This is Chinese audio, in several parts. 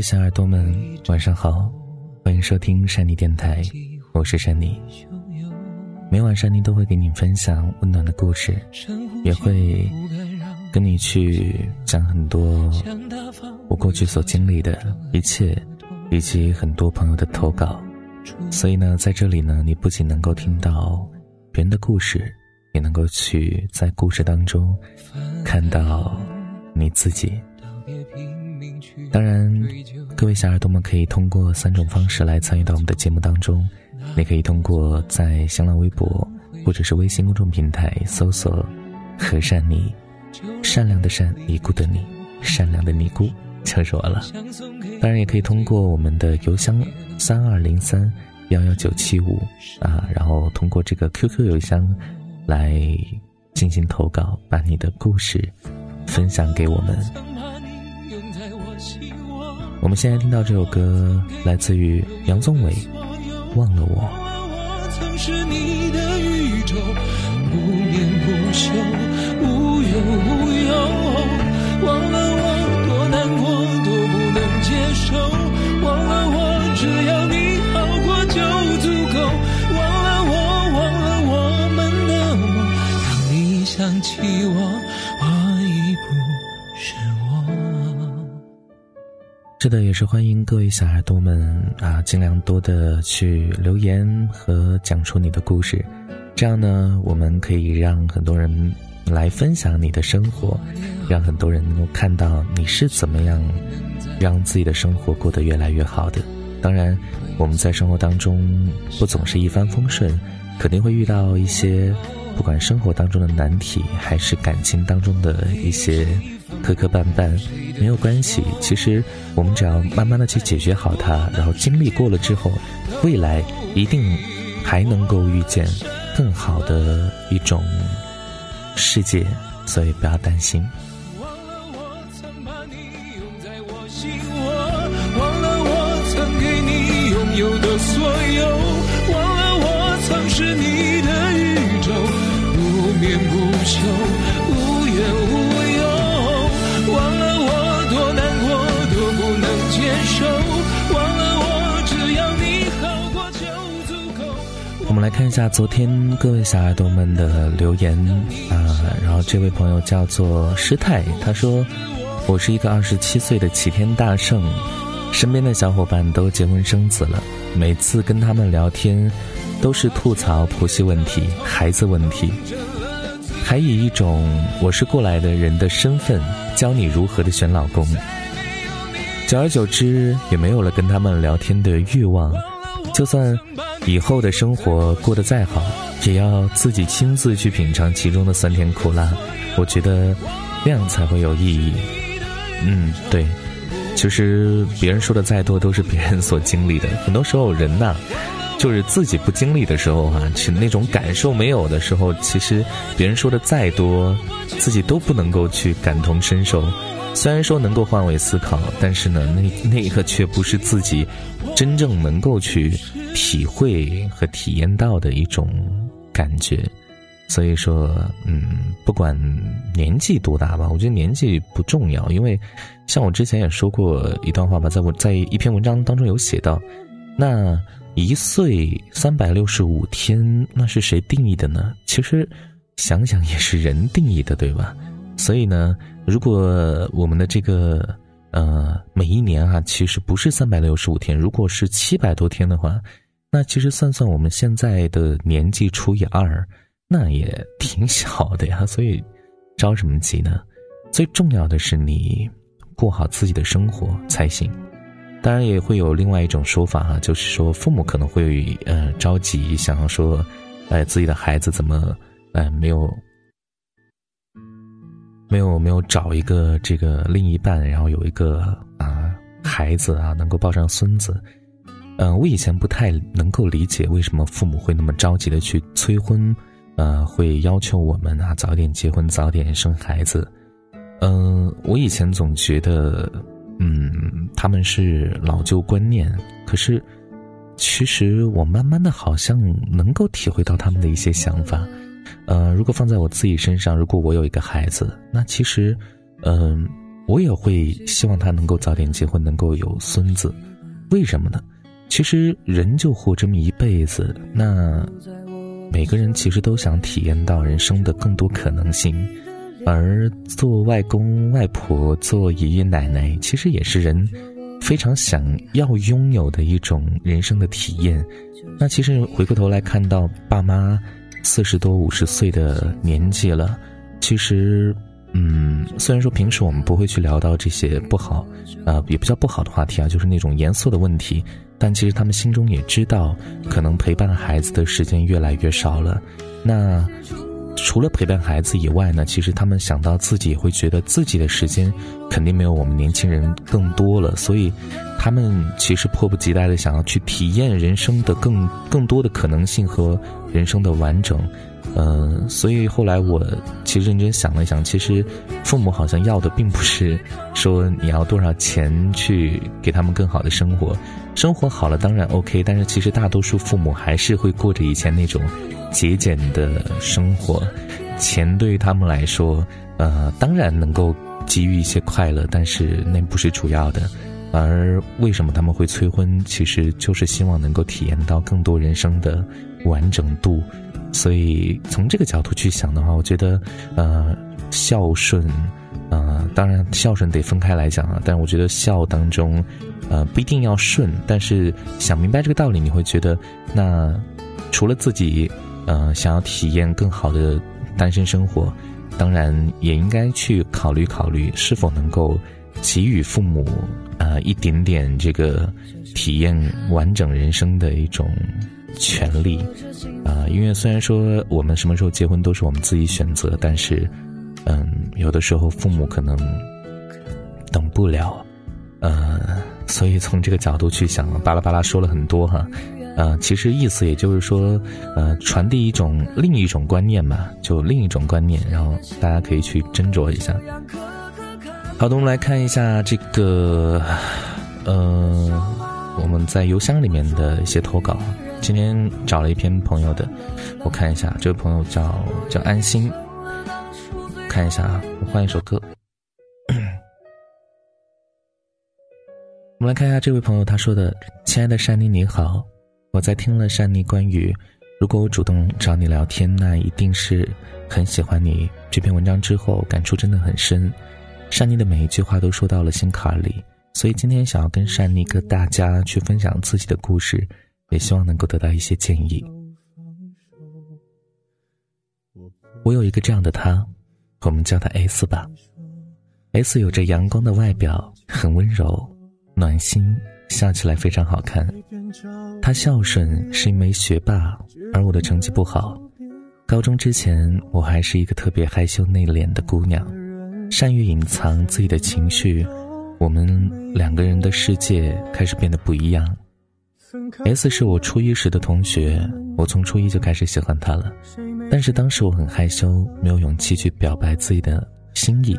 小耳朵们，晚上好，欢迎收听山妮电台，我是山妮。每晚山妮都会给你分享温暖的故事，也会跟你去讲很多我过去所经历的一切，以及很多朋友的投稿。所以呢，在这里呢，你不仅能够听到别人的故事，也能够去在故事当中看到你自己。当然，各位小耳朵们可以通过三种方式来参与到我们的节目当中。你可以通过在新浪微博。或者是微信公众平台搜索“和善你”，善良的善，尼姑的你，善良的尼姑就是我了。当然也可以通过我们的邮箱三二零三幺幺九七五啊，然后通过这个 QQ 邮箱来进行投稿，把你的故事分享给我们。我们现在听到这首歌来自于杨宗纬，《忘了我》。不眠不休，无忧无忧。忘了我多难过，多不能接受。忘了我，只要你好过就足够。忘了我，忘了我们的梦，让你想起，我是的，也是欢迎各位小耳朵们啊，尽量多的去留言和讲出你的故事。这样呢，我们可以让很多人来分享你的生活，让很多人能够看到你是怎么样让自己的生活过得越来越好的。当然，我们在生活当中不总是一帆风顺，肯定会遇到一些不管生活当中的难题，还是感情当中的一些磕磕绊绊，没有关系。其实我们只要慢慢的去解决好它，然后经历过了之后，未来一定还能够遇见。更好的一种世界，所以不要担心。忘了我曾把你拥在我心窝，忘了我曾给你拥有的所有，忘了我曾是你的宇宙，不眠不休，们来看一下昨天。各位小耳朵们的留言啊，然后这位朋友叫做师太，他说：“我是一个二十七岁的齐天大圣，身边的小伙伴都结婚生子了，每次跟他们聊天，都是吐槽婆媳问题、孩子问题，还以一种我是过来的人的身份教你如何的选老公。久而久之，也没有了跟他们聊天的欲望，就算以后的生活过得再好。”也要自己亲自去品尝其中的酸甜苦辣，我觉得那样才会有意义。嗯，对，其实别人说的再多都是别人所经历的。很多时候人呐，就是自己不经历的时候啊，是那种感受没有的时候，其实别人说的再多，自己都不能够去感同身受。虽然说能够换位思考，但是呢，那那个却不是自己真正能够去体会和体验到的一种。感觉，所以说，嗯，不管年纪多大吧，我觉得年纪不重要，因为像我之前也说过一段话吧，在我在一篇文章当中有写到，那一岁三百六十五天，那是谁定义的呢？其实想想也是人定义的，对吧？所以呢，如果我们的这个呃每一年啊，其实不是三百六十五天，如果是七百多天的话。那其实算算我们现在的年纪除以二，那也挺小的呀。所以着什么急呢？最重要的是你过好自己的生活才行。当然也会有另外一种说法哈，就是说父母可能会呃着急，想要说，哎自己的孩子怎么哎没有没有没有找一个这个另一半，然后有一个啊孩子啊能够抱上孙子。嗯，我以前不太能够理解为什么父母会那么着急的去催婚，呃，会要求我们啊早点结婚，早点生孩子。嗯，我以前总觉得，嗯，他们是老旧观念。可是，其实我慢慢的好像能够体会到他们的一些想法。呃，如果放在我自己身上，如果我有一个孩子，那其实，嗯，我也会希望他能够早点结婚，能够有孙子。为什么呢？其实人就活这么一辈子，那每个人其实都想体验到人生的更多可能性。而做外公外婆、做爷爷奶奶，其实也是人非常想要拥有的一种人生的体验。那其实回过头来看到爸妈四十多、五十岁的年纪了，其实，嗯，虽然说平时我们不会去聊到这些不好，啊，也不叫不好的话题啊，就是那种严肃的问题，但其实他们心中也知道，可能陪伴孩子的时间越来越少了。那。除了陪伴孩子以外呢，其实他们想到自己会觉得自己的时间肯定没有我们年轻人更多了，所以他们其实迫不及待的想要去体验人生的更更多的可能性和人生的完整。嗯，所以后来我其实认真想了想，其实父母好像要的并不是说你要多少钱去给他们更好的生活，生活好了当然 OK，但是其实大多数父母还是会过着以前那种。节俭的生活，钱对于他们来说，呃，当然能够给予一些快乐，但是那不是主要的。而为什么他们会催婚，其实就是希望能够体验到更多人生的完整度。所以从这个角度去想的话，我觉得，呃，孝顺，呃，当然孝顺得分开来讲啊。但我觉得孝当中，呃，不一定要顺，但是想明白这个道理，你会觉得，那除了自己。呃，想要体验更好的单身生活，当然也应该去考虑考虑是否能够给予父母呃一点点这个体验完整人生的一种权利啊。因为虽然说我们什么时候结婚都是我们自己选择，但是嗯，有的时候父母可能等不了，呃，所以从这个角度去想，巴拉巴拉说了很多哈。呃，其实意思也就是说，呃，传递一种另一种观念嘛，就另一种观念，然后大家可以去斟酌一下。好的，我们来看一下这个，呃，我们在邮箱里面的一些投稿。今天找了一篇朋友的，我看一下，这位朋友叫叫安心。看一下啊，我换一首歌。我们来看一下这位朋友他说的：“亲爱的山妮，你好。”我在听了善妮关于，如果我主动找你聊天，那一定是很喜欢你这篇文章之后，感触真的很深。善妮的每一句话都说到了心坎里，所以今天想要跟善妮跟大家去分享自己的故事，也希望能够得到一些建议。我有一个这样的他，我们叫他 S 吧。S 有着阳光的外表，很温柔，暖心。笑起来非常好看，他孝顺是一枚学霸，而我的成绩不好。高中之前，我还是一个特别害羞内敛的姑娘，善于隐藏自己的情绪。我们两个人的世界开始变得不一样。S 是我初一时的同学，我从初一就开始喜欢他了，但是当时我很害羞，没有勇气去表白自己的心意。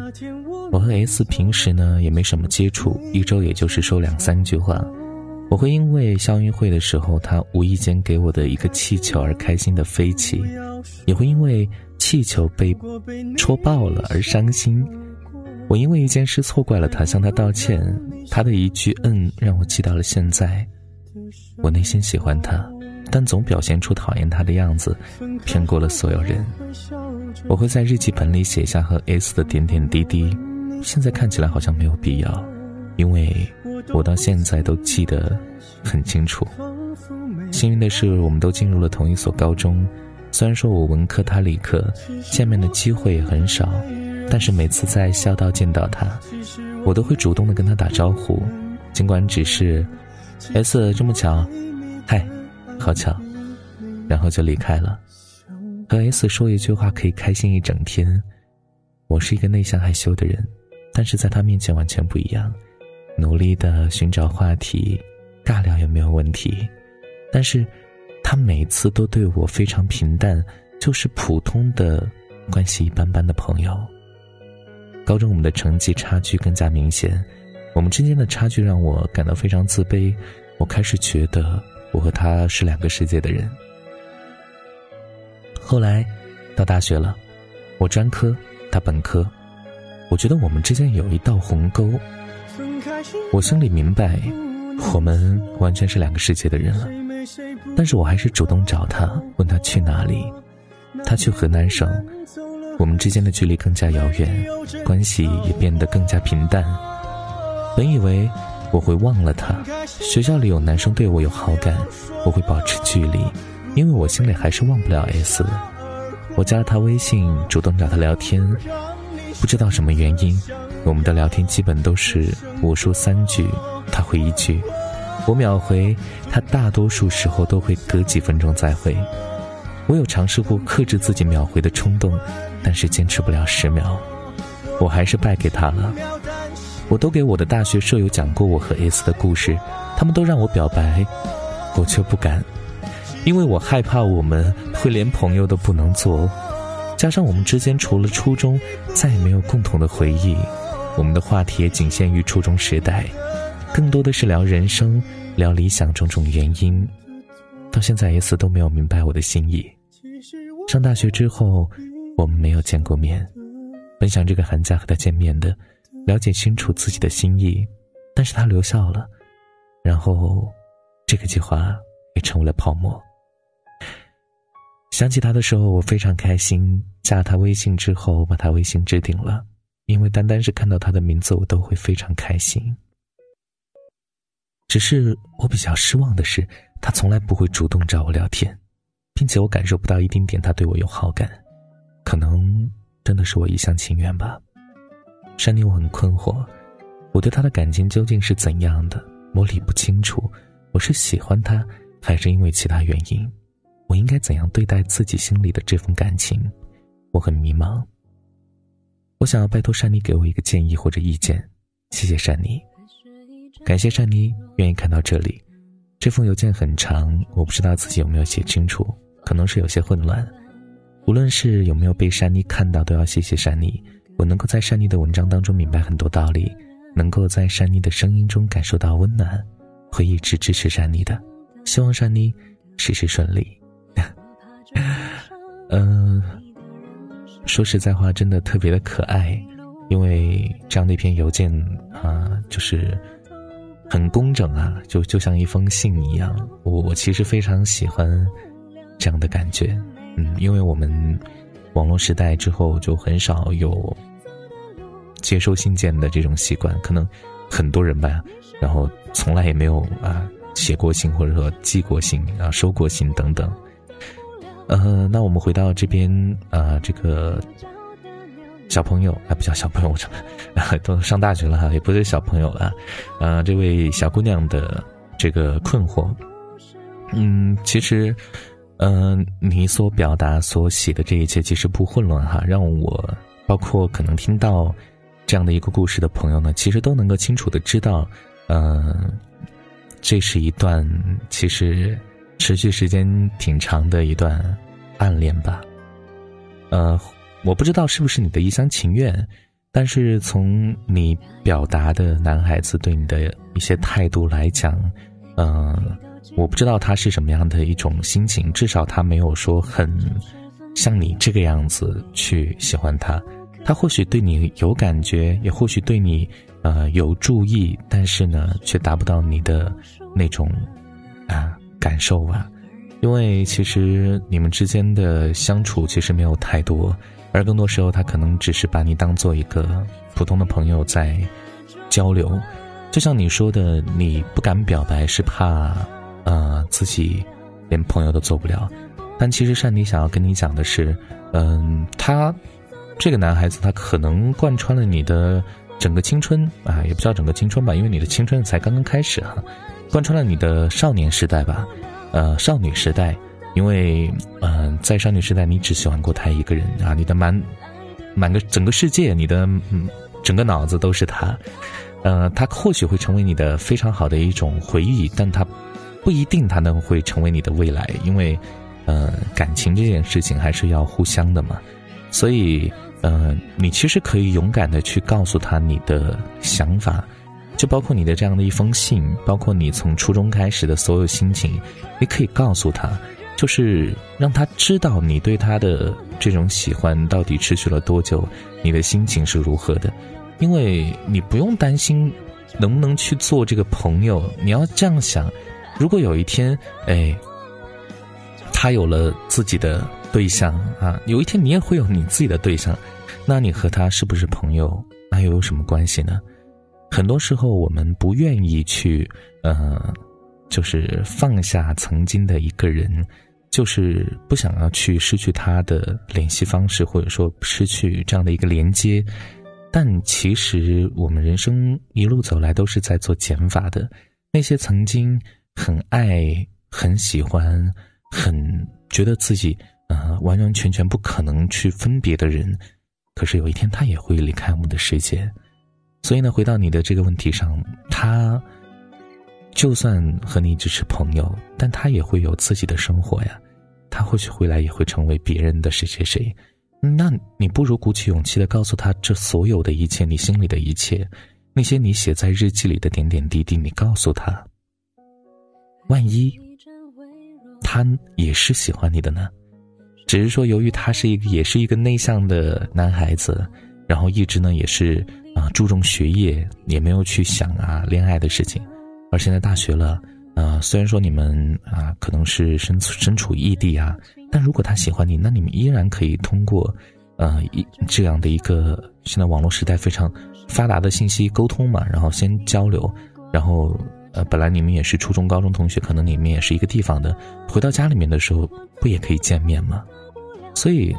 我和 S 平时呢也没什么接触，一周也就是说两三句话。我会因为校运会的时候他无意间给我的一个气球而开心的飞起，也会因为气球被戳爆了而伤心。我因为一件事错怪了他，向他道歉，他的一句“嗯”让我气到了现在。我内心喜欢他，但总表现出讨厌他的样子，骗过了所有人。我会在日记本里写下和 S 的点点滴滴。现在看起来好像没有必要，因为我到现在都记得很清楚。幸运的是，我们都进入了同一所高中，虽然说我文科，他理科，见面的机会也很少，但是每次在校道见到他，我都会主动的跟他打招呼，尽管只是 S 这么巧，嗨，好巧，然后就离开了。和 S 说一句话可以开心一整天。我是一个内向害羞的人。但是在他面前完全不一样，努力的寻找话题，尬聊也没有问题。但是，他每次都对我非常平淡，就是普通的关系一般般的朋友。高中我们的成绩差距更加明显，我们之间的差距让我感到非常自卑。我开始觉得我和他是两个世界的人。后来，到大学了，我专科，他本科。我觉得我们之间有一道鸿沟。我心里明白，我们完全是两个世界的人了。但是我还是主动找他，问他去哪里。他去河南省，我们之间的距离更加遥远，关系也变得更加平淡。本以为我会忘了他，学校里有男生对我有好感，我会保持距离，因为我心里还是忘不了 S。我加了他微信，主动找他聊天。不知道什么原因，我们的聊天基本都是我说三句，他回一句，我秒回，他大多数时候都会隔几分钟再回。我有尝试过克制自己秒回的冲动，但是坚持不了十秒，我还是败给他了。我都给我的大学舍友讲过我和 S 的故事，他们都让我表白，我却不敢。因为我害怕我们会连朋友都不能做，加上我们之间除了初中再也没有共同的回忆，我们的话题也仅限于初中时代，更多的是聊人生、聊理想种种原因。到现在，S 都没有明白我的心意。上大学之后，我们没有见过面，本想这个寒假和他见面的，了解清楚自己的心意，但是他留校了，然后这个计划也成为了泡沫。想起他的时候，我非常开心。加他微信之后，把他微信置顶了，因为单单是看到他的名字，我都会非常开心。只是我比较失望的是，他从来不会主动找我聊天，并且我感受不到一丁点他对我有好感。可能真的是我一厢情愿吧。珊妮，我很困惑，我对他的感情究竟是怎样的？我理不清楚，我是喜欢他，还是因为其他原因？我应该怎样对待自己心里的这份感情？我很迷茫。我想要拜托珊妮给我一个建议或者意见，谢谢珊妮。感谢珊妮愿意看到这里。这封邮件很长，我不知道自己有没有写清楚，可能是有些混乱。无论是有没有被珊妮看到，都要谢谢珊妮。我能够在珊妮的文章当中明白很多道理，能够在珊妮的声音中感受到温暖，会一直支持珊妮的。希望珊妮事事顺利。嗯，说实在话，真的特别的可爱，因为这样的一篇邮件啊，就是很工整啊，就就像一封信一样。我我其实非常喜欢这样的感觉，嗯，因为我们网络时代之后就很少有接收信件的这种习惯，可能很多人吧，然后从来也没有啊写过信或者说寄过信啊收过信等等。呃，那我们回到这边啊，这个小朋友啊不叫小朋友，什么都上大学了哈，也不是小朋友了。啊，这位小姑娘的这个困惑，嗯，其实，嗯，你所表达、所写的这一切其实不混乱哈，让我包括可能听到这样的一个故事的朋友呢，其实都能够清楚的知道，嗯，这是一段其实。持续时间挺长的一段暗恋吧，呃，我不知道是不是你的一厢情愿，但是从你表达的男孩子对你的一些态度来讲，嗯，我不知道他是什么样的一种心情，至少他没有说很像你这个样子去喜欢他，他或许对你有感觉，也或许对你呃有注意，但是呢，却达不到你的那种啊。感受吧，因为其实你们之间的相处其实没有太多，而更多时候他可能只是把你当做一个普通的朋友在交流。就像你说的，你不敢表白是怕，呃，自己连朋友都做不了。但其实善妮想要跟你讲的是，嗯，他这个男孩子他可能贯穿了你的整个青春啊，也不叫整个青春吧，因为你的青春才刚刚开始哈。贯穿了你的少年时代吧，呃，少女时代，因为，嗯，在少女时代，你只喜欢过他一个人啊，你的满，满个整个世界，你的嗯，整个脑子都是他，呃，他或许会成为你的非常好的一种回忆，但他不一定他能会成为你的未来，因为，呃，感情这件事情还是要互相的嘛，所以，呃，你其实可以勇敢的去告诉他你的想法。就包括你的这样的一封信，包括你从初中开始的所有心情，你可以告诉他，就是让他知道你对他的这种喜欢到底持续了多久，你的心情是如何的，因为你不用担心能不能去做这个朋友。你要这样想，如果有一天，哎，他有了自己的对象啊，有一天你也会有你自己的对象，那你和他是不是朋友，那又有什么关系呢？很多时候我们不愿意去，呃，就是放下曾经的一个人。就是不想要去失去他的联系方式，或者说失去这样的一个连接，但其实我们人生一路走来都是在做减法的。那些曾经很爱、很喜欢、很觉得自己呃完完全全不可能去分别的人，可是有一天他也会离开我们的世界。所以呢，回到你的这个问题上，他。就算和你只是朋友，但他也会有自己的生活呀。他或许回来也会成为别人的谁谁谁。那你不如鼓起勇气的告诉他，这所有的一切，你心里的一切，那些你写在日记里的点点滴滴，你告诉他。万一他也是喜欢你的呢？只是说，由于他是一个，也是一个内向的男孩子，然后一直呢也是啊注重学业，也没有去想啊恋爱的事情。而现在大学了，呃，虽然说你们啊可能是身身处异地啊，但如果他喜欢你，那你们依然可以通过，呃，一这样的一个现在网络时代非常发达的信息沟通嘛，然后先交流，然后呃，本来你们也是初中、高中同学，可能你们也是一个地方的，回到家里面的时候不也可以见面吗？所以，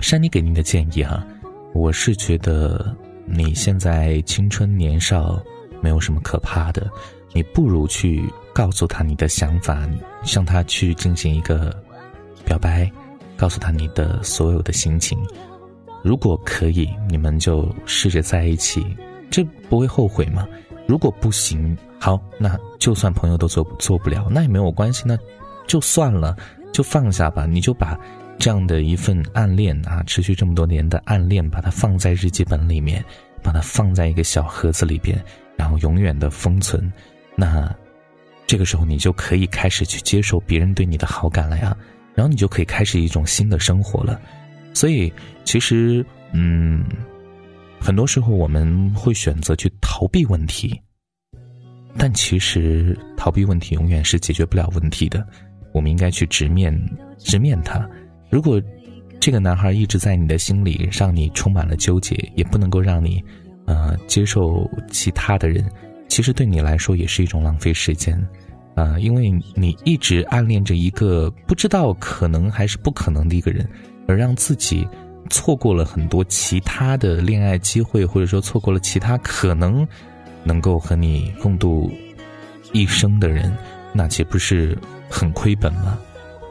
山妮给您的建议哈，我是觉得你现在青春年少。没有什么可怕的，你不如去告诉他你的想法，向他去进行一个表白，告诉他你的所有的心情。如果可以，你们就试着在一起，这不会后悔吗？如果不行，好，那就算朋友都做做不了，那也没有关系，那就算了，就放下吧。你就把这样的一份暗恋啊，持续这么多年的暗恋，把它放在日记本里面，把它放在一个小盒子里边。然后永远的封存，那这个时候你就可以开始去接受别人对你的好感了呀，然后你就可以开始一种新的生活了。所以其实，嗯，很多时候我们会选择去逃避问题，但其实逃避问题永远是解决不了问题的。我们应该去直面，直面它。如果这个男孩一直在你的心里，让你充满了纠结，也不能够让你。呃，接受其他的人，其实对你来说也是一种浪费时间，啊，因为你一直暗恋着一个不知道可能还是不可能的一个人，而让自己错过了很多其他的恋爱机会，或者说错过了其他可能能够和你共度一生的人，那岂不是很亏本吗？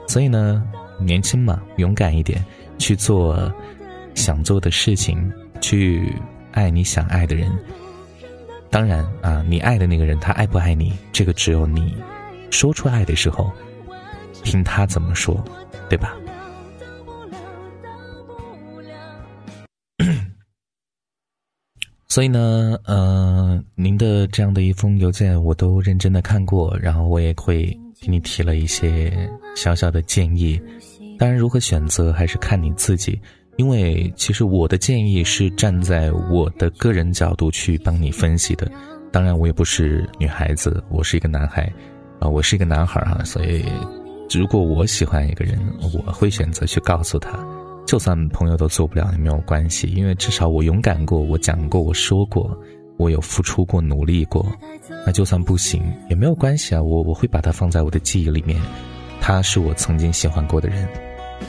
所以呢，年轻嘛，勇敢一点，去做想做的事情，去。爱你想爱的人，当然啊，你爱的那个人他爱不爱你，这个只有你说出爱的时候，听他怎么说，对吧？所以呢，呃，您的这样的一封邮件我都认真的看过，然后我也会给你提了一些小小的建议，当然如何选择还是看你自己。因为其实我的建议是站在我的个人角度去帮你分析的，当然我也不是女孩子，我是一个男孩，啊，我是一个男孩哈，所以如果我喜欢一个人，我会选择去告诉他，就算朋友都做不了也没有关系，因为至少我勇敢过，我讲过，我说过，我有付出过，努力过，那就算不行也没有关系啊，我我会把它放在我的记忆里面，他是我曾经喜欢过的人。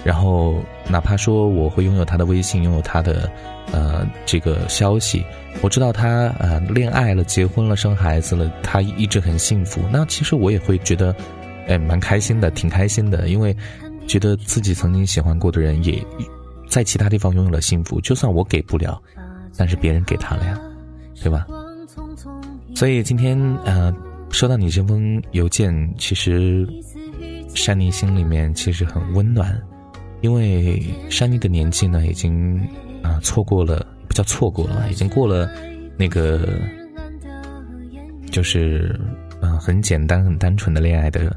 然后，哪怕说我会拥有他的微信，拥有他的，呃，这个消息，我知道他呃恋爱了、结婚了、生孩子了，他一直很幸福。那其实我也会觉得，哎，蛮开心的，挺开心的，因为觉得自己曾经喜欢过的人也在其他地方拥有了幸福。就算我给不了，但是别人给他了呀，对吧？所以今天呃，收到你这封邮件，其实山妮心里面其实很温暖。因为山妮的年纪呢，已经啊错过了，不叫错过了，已经过了那个就是嗯很简单、很单纯的恋爱的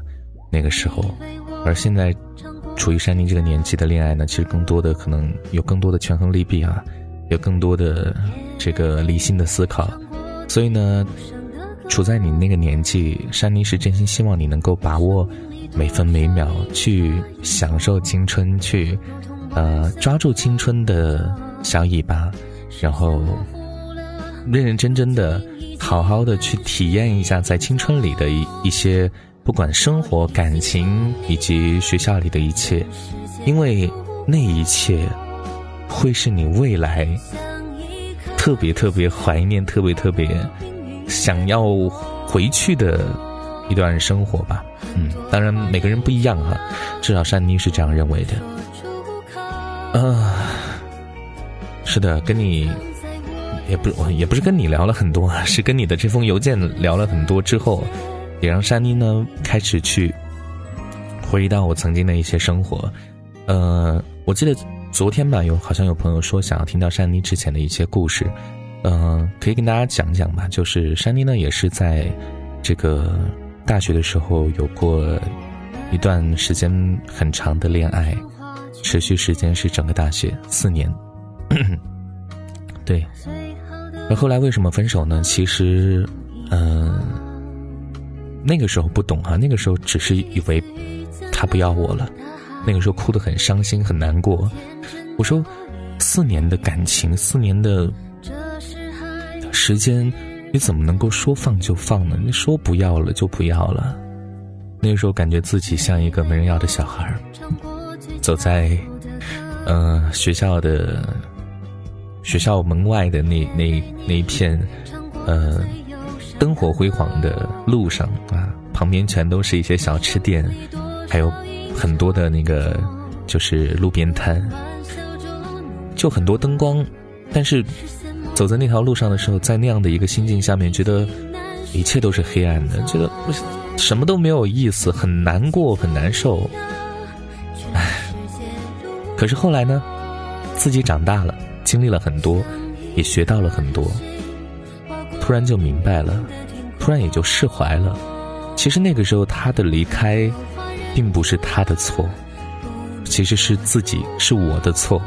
那个时候。而现在处于山妮这个年纪的恋爱呢，其实更多的可能有更多的权衡利弊啊，有更多的这个理性的思考，所以呢，处在你那个年纪，山妮是真心希望你能够把握每分每秒，去享受青春，去呃抓住青春的小尾巴，然后认认真真的。好好的去体验一下在青春里的一一些，不管生活、感情以及学校里的一切，因为那一切会是你未来特别特别怀念、特别特别想要回去的一段生活吧。嗯，当然每个人不一样哈，至少珊妮是这样认为的。啊，是的，跟你。也不也不是跟你聊了很多，是跟你的这封邮件聊了很多之后，也让珊妮呢开始去回忆到我曾经的一些生活。呃，我记得昨天吧，有好像有朋友说想要听到珊妮之前的一些故事，嗯，可以跟大家讲讲吧。就是珊妮呢，也是在这个大学的时候有过一段时间很长的恋爱，持续时间是整个大学四年。对。而后来为什么分手呢？其实，嗯，那个时候不懂哈，那个时候只是以为他不要我了，那个时候哭得很伤心很难过。我说，四年的感情，四年的时间，你怎么能够说放就放呢？你说不要了就不要了。那个时候感觉自己像一个没人要的小孩，走在嗯学校的。学校门外的那那那一片，呃，灯火辉煌的路上啊，旁边全都是一些小吃店，还有很多的那个就是路边摊，就很多灯光。但是走在那条路上的时候，在那样的一个心境下面，觉得一切都是黑暗的，觉得什么都没有意思，很难过，很难受。唉，可是后来呢，自己长大了。经历了很多，也学到了很多，突然就明白了，突然也就释怀了。其实那个时候他的离开，并不是他的错，其实是自己是我的错。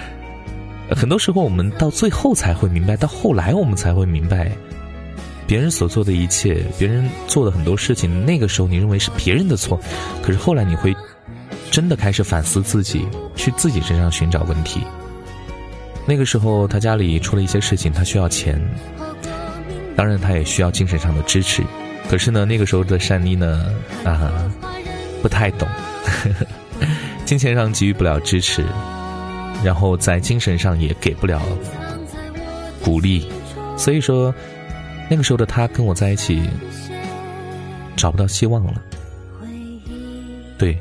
很多时候我们到最后才会明白，到后来我们才会明白，别人所做的一切，别人做的很多事情，那个时候你认为是别人的错，可是后来你会真的开始反思自己，去自己身上寻找问题。那个时候，他家里出了一些事情，他需要钱，当然他也需要精神上的支持。可是呢，那个时候的善妮呢，啊，不太懂，金钱上给予不了支持，然后在精神上也给不了鼓励，所以说，那个时候的他跟我在一起，找不到希望了。对。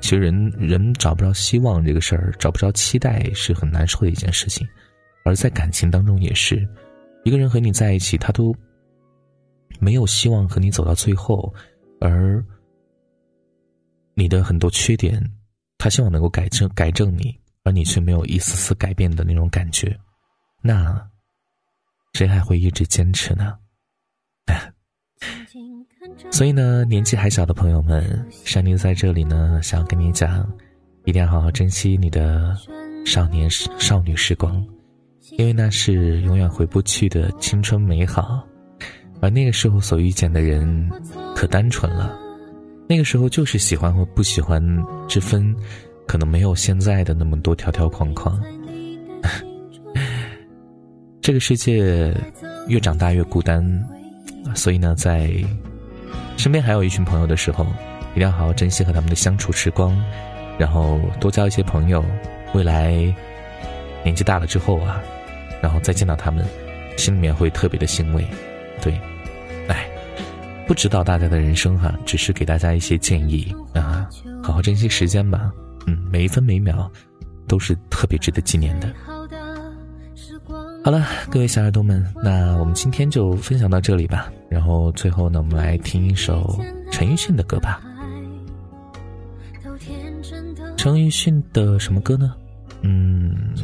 其实人人找不着希望这个事儿，找不着期待是很难受的一件事情，而在感情当中也是，一个人和你在一起，他都没有希望和你走到最后，而你的很多缺点，他希望能够改正改正你，而你却没有一丝丝改变的那种感觉，那谁还会一直坚持呢？所以呢，年纪还小的朋友们，山妮在这里呢，想要跟你讲，一定要好好珍惜你的少年少女时光，因为那是永远回不去的青春美好，而那个时候所遇见的人，可单纯了，那个时候就是喜欢或不喜欢之分，可能没有现在的那么多条条框框。这个世界越长大越孤单，所以呢，在。身边还有一群朋友的时候，一定要好好珍惜和他们的相处时光，然后多交一些朋友。未来年纪大了之后啊，然后再见到他们，心里面会特别的欣慰。对，哎，不指导大家的人生哈，只是给大家一些建议啊，好好珍惜时间吧。嗯，每一分每秒都是特别值得纪念的。好了，各位小耳朵们，那我们今天就分享到这里吧。然后最后呢，我们来听一首陈奕迅的歌吧。陈奕迅的什么歌呢？嗯，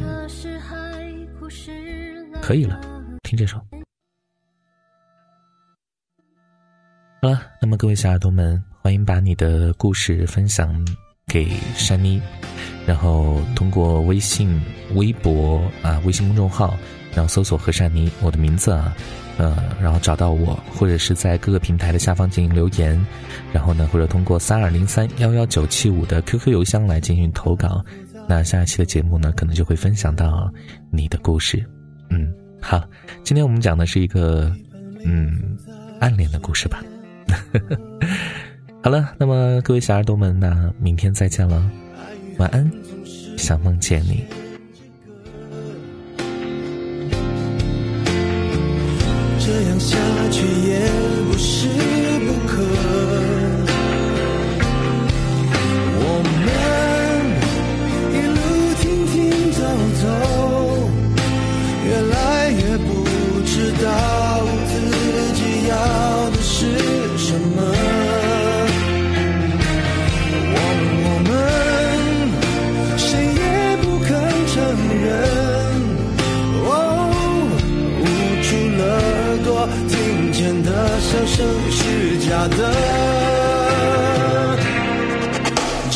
可以了，听这首。好了，那么各位小耳朵们。欢迎把你的故事分享给珊妮，然后通过微信、微博啊、微信公众号，然后搜索何珊妮我的名字啊，呃，然后找到我，或者是在各个平台的下方进行留言，然后呢，或者通过三二零三幺幺九七五的 QQ 邮箱来进行投稿。那下一期的节目呢，可能就会分享到你的故事。好，今天我们讲的是一个嗯暗恋的故事吧。好了，那么各位小耳朵们，那明天再见了，晚安，想梦见你。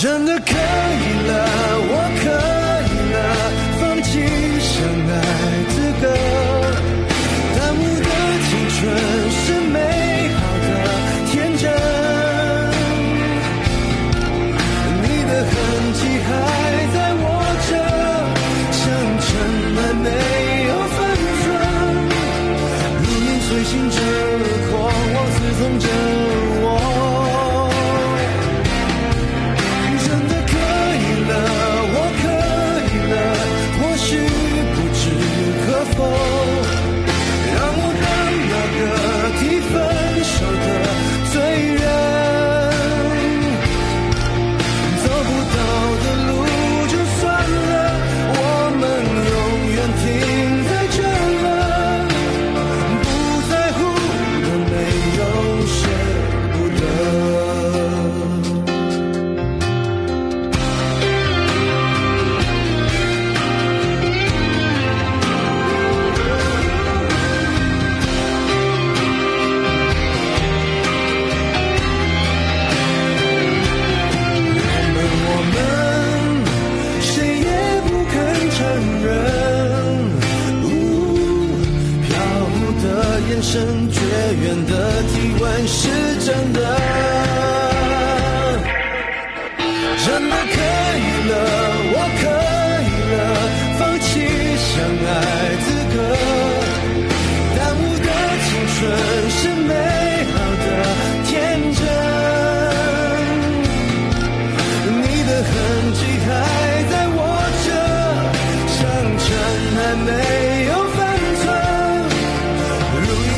真的可以了，我可以了，放弃相爱资格。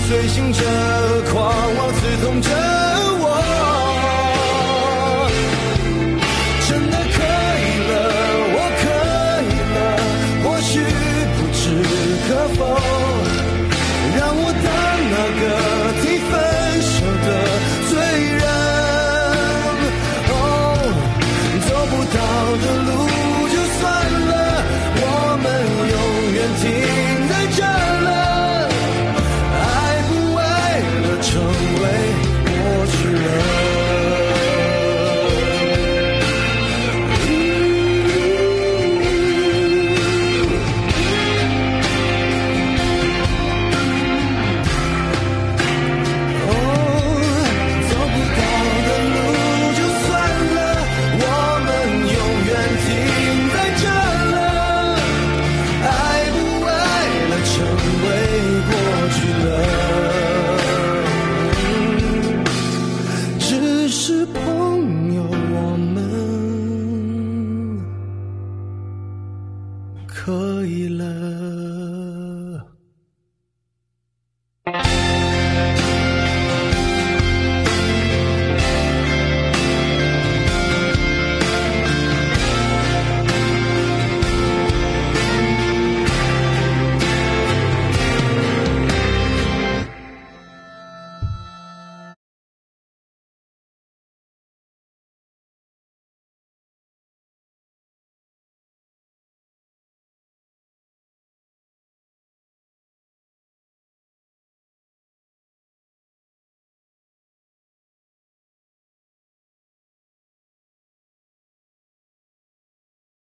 随形着，狂妄刺痛着